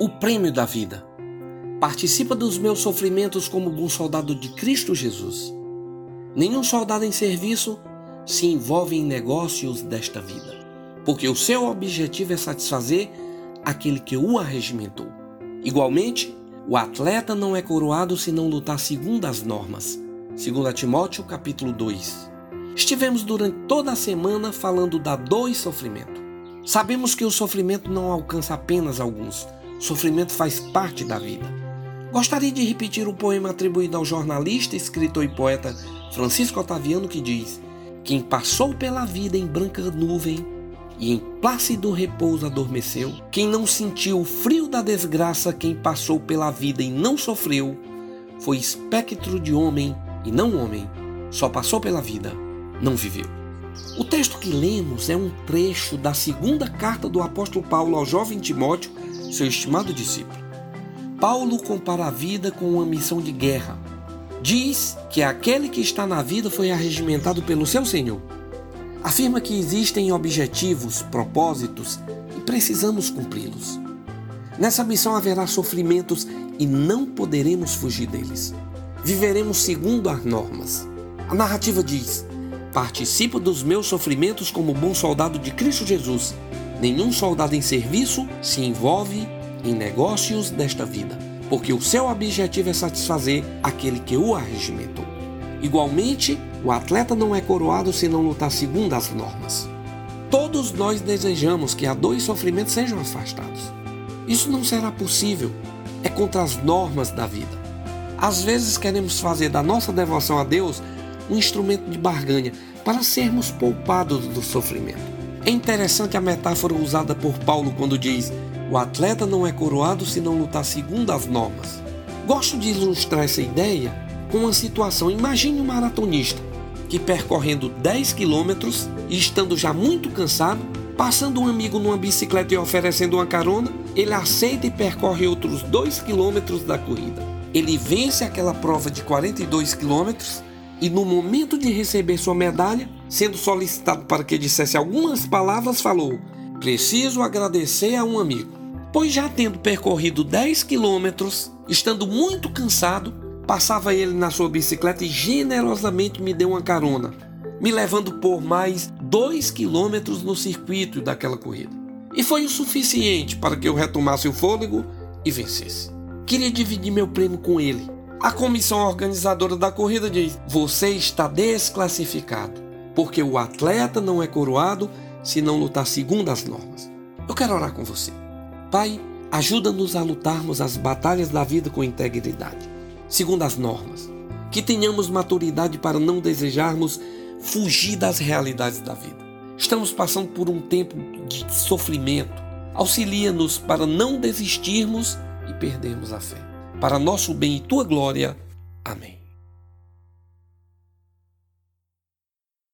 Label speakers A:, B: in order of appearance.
A: o prêmio da vida. Participa dos meus sofrimentos como bom soldado de Cristo Jesus. Nenhum soldado em serviço se envolve em negócios desta vida, porque o seu objetivo é satisfazer aquele que o arregimentou. Igualmente, o atleta não é coroado se não lutar segundo as normas. 2 Timóteo capítulo 2. Estivemos durante toda a semana falando da dor e sofrimento. Sabemos que o sofrimento não alcança apenas alguns. Sofrimento faz parte da vida. Gostaria de repetir o poema atribuído ao jornalista, escritor e poeta Francisco Otaviano que diz: Quem passou pela vida em branca nuvem e em plácido repouso adormeceu, quem não sentiu o frio da desgraça, quem passou pela vida e não sofreu, foi espectro de homem e não homem, só passou pela vida, não viveu. O texto que lemos é um trecho da segunda carta do apóstolo Paulo ao jovem Timóteo, seu estimado discípulo. Paulo compara a vida com uma missão de guerra. Diz que aquele que está na vida foi arregimentado pelo seu Senhor afirma que existem objetivos, propósitos e precisamos cumpri-los. Nessa missão haverá sofrimentos e não poderemos fugir deles. Viveremos segundo as normas. A narrativa diz: Participo dos meus sofrimentos como bom soldado de Cristo Jesus. Nenhum soldado em serviço se envolve em negócios desta vida, porque o seu objetivo é satisfazer aquele que o arregimentou. Igualmente, o atleta não é coroado se não lutar segundo as normas. Todos nós desejamos que a dor e sofrimento sejam afastados. Isso não será possível. É contra as normas da vida. Às vezes queremos fazer da nossa devoção a Deus um instrumento de barganha para sermos poupados do sofrimento. É interessante a metáfora usada por Paulo quando diz: o atleta não é coroado se não lutar segundo as normas. Gosto de ilustrar essa ideia com uma situação. Imagine um maratonista que percorrendo 10 quilômetros e estando já muito cansado, passando um amigo numa bicicleta e oferecendo uma carona, ele aceita e percorre outros 2 quilômetros da corrida. Ele vence aquela prova de 42 quilômetros e no momento de receber sua medalha, sendo solicitado para que dissesse algumas palavras, falou: Preciso agradecer a um amigo, pois já tendo percorrido 10 quilômetros, estando muito cansado, Passava ele na sua bicicleta e generosamente me deu uma carona, me levando por mais dois quilômetros no circuito daquela corrida. E foi o suficiente para que eu retomasse o fôlego e vencesse. Queria dividir meu prêmio com ele. A comissão organizadora da corrida diz: Você está desclassificado, porque o atleta não é coroado se não lutar segundo as normas. Eu quero orar com você. Pai, ajuda-nos a lutarmos as batalhas da vida com integridade segundo as normas. Que tenhamos maturidade para não desejarmos fugir das realidades da vida. Estamos passando por um tempo de sofrimento. Auxilia-nos para não desistirmos e perdermos a fé para nosso bem e tua glória. Amém.